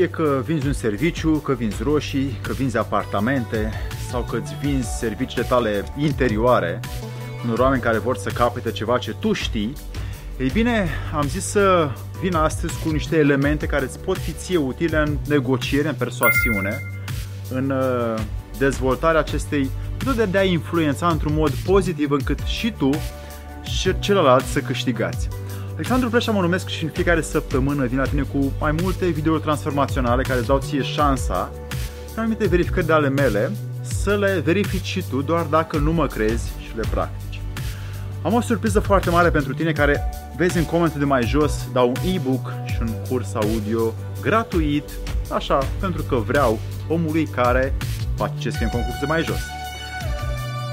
Fie că vinzi un serviciu, că vinzi roșii, că vinzi apartamente sau că îți vinzi serviciile tale interioare unor oameni care vor să capete ceva ce tu știi, ei bine, am zis să vin astăzi cu niște elemente care îți pot fi ție utile în negociere, în persoasiune, în uh, dezvoltarea acestei metode de a influența într-un mod pozitiv încât și tu și celălalt să câștigați. Alexandru Preșa mă numesc și în fiecare săptămână vin la tine cu mai multe videouri transformaționale care îți dau ție șansa, în anumite verificări de ale mele, să le verifici și tu doar dacă nu mă crezi și le practici. Am o surpriză foarte mare pentru tine care vezi în comentul de mai jos, dau un e-book și un curs audio gratuit, așa, pentru că vreau omului care face ce scrie în concurs de mai jos.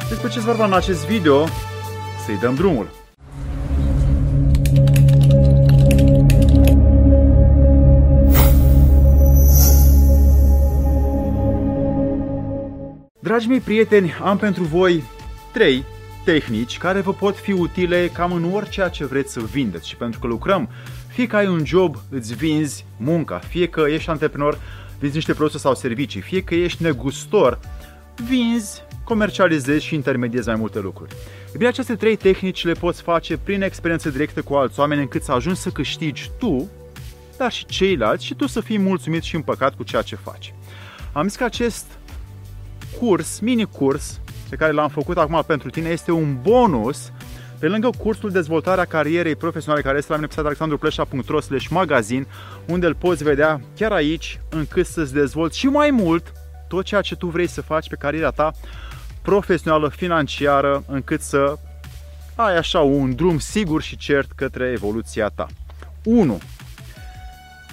Despre ce vorba în acest video, să-i dăm drumul. Dragii mei prieteni, am pentru voi trei tehnici care vă pot fi utile cam în orice ce vreți să vindeți și pentru că lucrăm, fie că ai un job, îți vinzi munca, fie că ești antreprenor, vinzi niște produse sau servicii, fie că ești negustor, vinzi, comercializezi și intermediezi mai multe lucruri. E bine, aceste trei tehnici le poți face prin experiență directă cu alți oameni încât să ajungi să câștigi tu, dar și ceilalți și tu să fii mulțumit și împăcat cu ceea ce faci. Am zis că acest curs, mini-curs, pe care l-am făcut acum pentru tine, este un bonus pe lângă cursul Dezvoltarea carierei profesionale care este la mine pe site alexandrupleșa.ro magazin, unde îl poți vedea chiar aici, încât să-ți dezvolți și mai mult tot ceea ce tu vrei să faci pe cariera ta profesională, financiară, încât să ai așa un drum sigur și cert către evoluția ta. 1.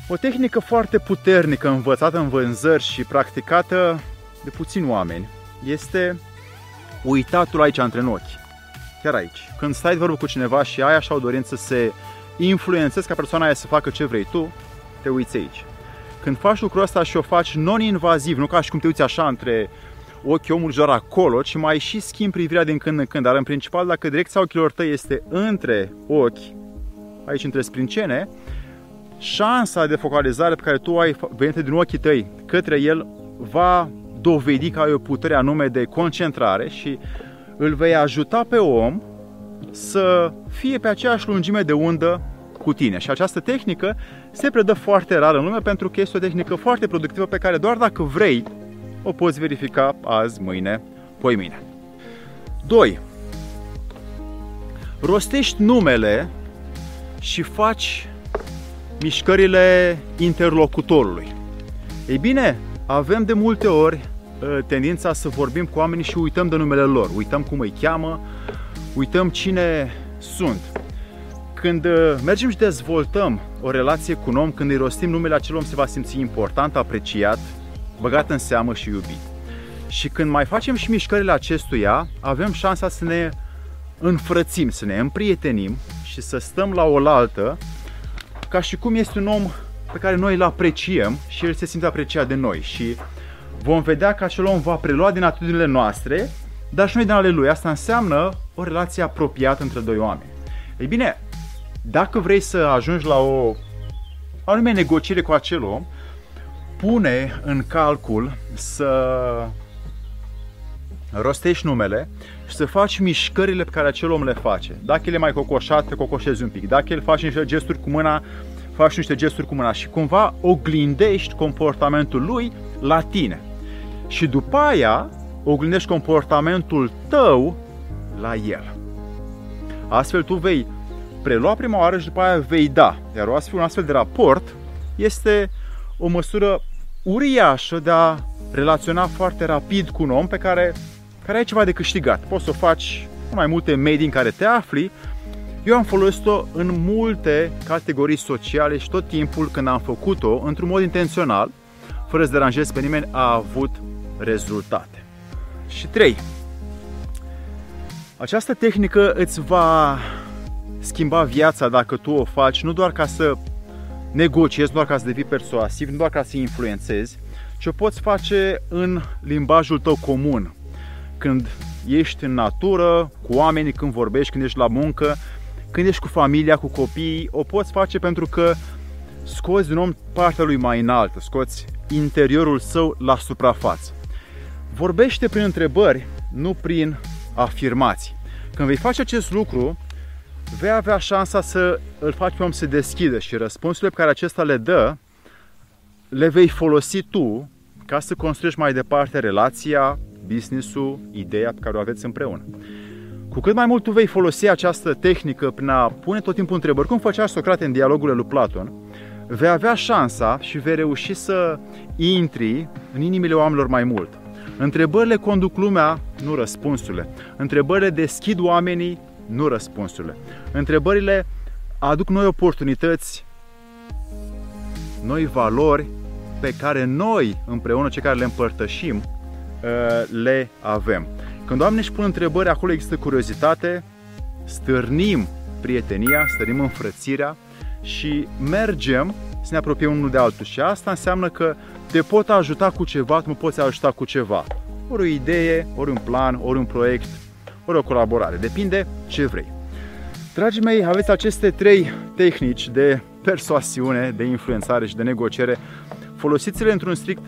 O tehnică foarte puternică învățată în vânzări și practicată de puțini oameni este uitatul aici între ochi. Chiar aici. Când stai de vorbă cu cineva și ai așa o dorință să se influențezi ca persoana aia să facă ce vrei tu, te uiți aici. Când faci lucrul ăsta și o faci non-invaziv, nu ca și cum te uiți așa între ochii omului doar acolo, ci mai și schimbi privirea din când în când. Dar în principal, dacă direcția ochilor tăi este între ochi, aici între sprincene, șansa de focalizare pe care tu ai venit din ochii tăi către el va dovedi că ai o putere anume de concentrare și îl vei ajuta pe om să fie pe aceeași lungime de undă cu tine. Și această tehnică se predă foarte rar în lume pentru că este o tehnică foarte productivă pe care doar dacă vrei o poți verifica azi, mâine, poi mâine. 2. Rostești numele și faci mișcările interlocutorului. Ei bine, avem de multe ori ă, tendința să vorbim cu oamenii și uităm de numele lor, uităm cum îi cheamă, uităm cine sunt. Când ă, mergem și dezvoltăm o relație cu un om, când îi rostim numele acel om se va simți important, apreciat, băgat în seamă și iubit. Și când mai facem și mișcările acestuia, avem șansa să ne înfrățim, să ne împrietenim și să stăm la oaltă ca și cum este un om pe care noi îl apreciem și el se simte apreciat de noi și vom vedea că acel om va prelua din atitudinile noastre, dar și noi din ale lui. Asta înseamnă o relație apropiată între doi oameni. Ei bine, dacă vrei să ajungi la o anume negociere cu acel om, pune în calcul să rostești numele și să faci mișcările pe care acel om le face. Dacă el e mai cocoșat, te cocoșezi un pic. Dacă el face niște gesturi cu mâna, faci niște gesturi cu mâna și cumva oglindești comportamentul lui la tine. Și după aia oglindești comportamentul tău la el. Astfel tu vei prelua prima oară și după aia vei da. Iar o astfel, un astfel de raport este o măsură uriașă de a relaționa foarte rapid cu un om pe care, care ai ceva de câștigat. Poți să o faci în mai multe medii în care te afli. Eu am folosit-o în multe categorii sociale și tot timpul când am făcut-o, într-un mod intențional, fără să deranjez pe nimeni, a avut rezultate. Și 3. Această tehnică îți va schimba viața dacă tu o faci nu doar ca să negociezi, nu doar ca să devii persuasiv, nu doar ca să influențezi, ci o poți face în limbajul tău comun. Când ești în natură, cu oamenii, când vorbești, când ești la muncă, când ești cu familia, cu copiii, o poți face pentru că scoți din om partea lui mai înaltă, scoți interiorul său la suprafață. Vorbește prin întrebări, nu prin afirmații. Când vei face acest lucru, vei avea șansa să îl faci pe om să deschidă și răspunsurile pe care acesta le dă, le vei folosi tu ca să construiești mai departe relația, business-ul, ideea pe care o aveți împreună. Cu cât mai mult tu vei folosi această tehnică prin a pune tot timpul întrebări, cum făcea Socrate în dialogurile lui Platon, vei avea șansa și vei reuși să intri în inimile oamenilor mai mult. Întrebările conduc lumea, nu răspunsurile. Întrebările deschid oamenii, nu răspunsurile. Întrebările aduc noi oportunități, noi valori pe care noi, împreună, cei care le împărtășim, uh, le avem. Când oamenii își pun întrebări, acolo există curiozitate, stârnim prietenia, stârnim înfrățirea și mergem să ne apropiem unul de altul. Și asta înseamnă că te pot ajuta cu ceva, tu mă poți ajuta cu ceva. Ori o idee, ori un plan, ori un proiect, ori o colaborare. Depinde ce vrei. Dragii mei, aveți aceste trei tehnici de persoasiune, de influențare și de negociere. Folosiți-le într-un strict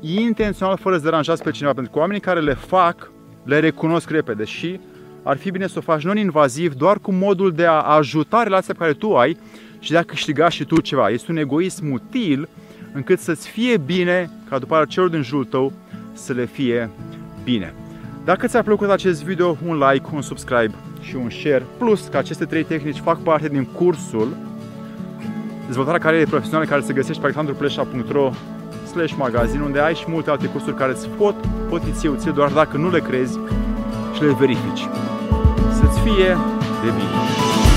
intențional, fără să deranjați pe cineva, pentru că oamenii care le fac, le recunosc repede și ar fi bine să o faci non-invaziv, doar cu modul de a ajuta relația pe care tu ai și de a câștiga și tu ceva. Este un egoism util încât să-ți fie bine ca după aceea celor din jurul tău să le fie bine. Dacă ți-a plăcut acest video, un like, un subscribe și un share, plus că aceste trei tehnici fac parte din cursul dezvoltarea carierei profesionale care se găsește pe alexandruplesha.ro slash magazin, unde ai și multe alte cursuri care îți pot, pot fi utile doar dacă nu le crezi și le verifici. Să-ți fie de bine!